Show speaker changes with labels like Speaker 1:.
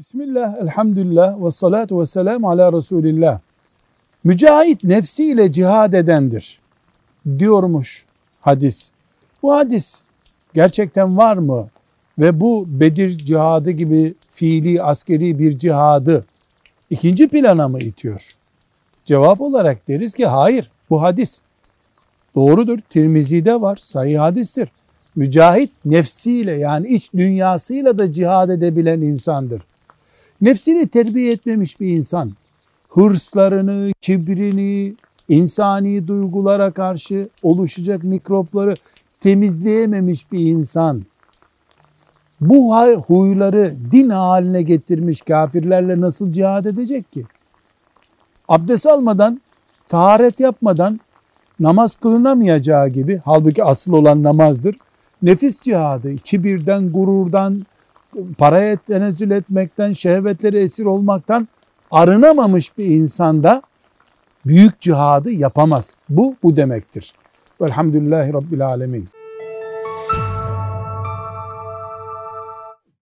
Speaker 1: Bismillah, elhamdülillah ve salatu ve selamu ala Resulillah. Mücahit nefsiyle cihad edendir diyormuş hadis. Bu hadis gerçekten var mı? Ve bu Bedir cihadı gibi fiili askeri bir cihadı ikinci plana mı itiyor? Cevap olarak deriz ki hayır bu hadis doğrudur. Tirmizi'de var sahih hadistir. Mücahit nefsiyle yani iç dünyasıyla da cihad edebilen insandır. Nefsini terbiye etmemiş bir insan hırslarını, kibrini, insani duygulara karşı oluşacak mikropları temizleyememiş bir insan bu huyları din haline getirmiş kafirlerle nasıl cihad edecek ki? Abdest almadan, taharet yapmadan namaz kılınamayacağı gibi halbuki asıl olan namazdır. Nefis cihadı, kibirden, gururdan, paraya tenezzül etmekten, şehvetleri esir olmaktan arınamamış bir insanda büyük cihadı yapamaz. Bu bu demektir. Velhamdülillahi Rabbil Alemin.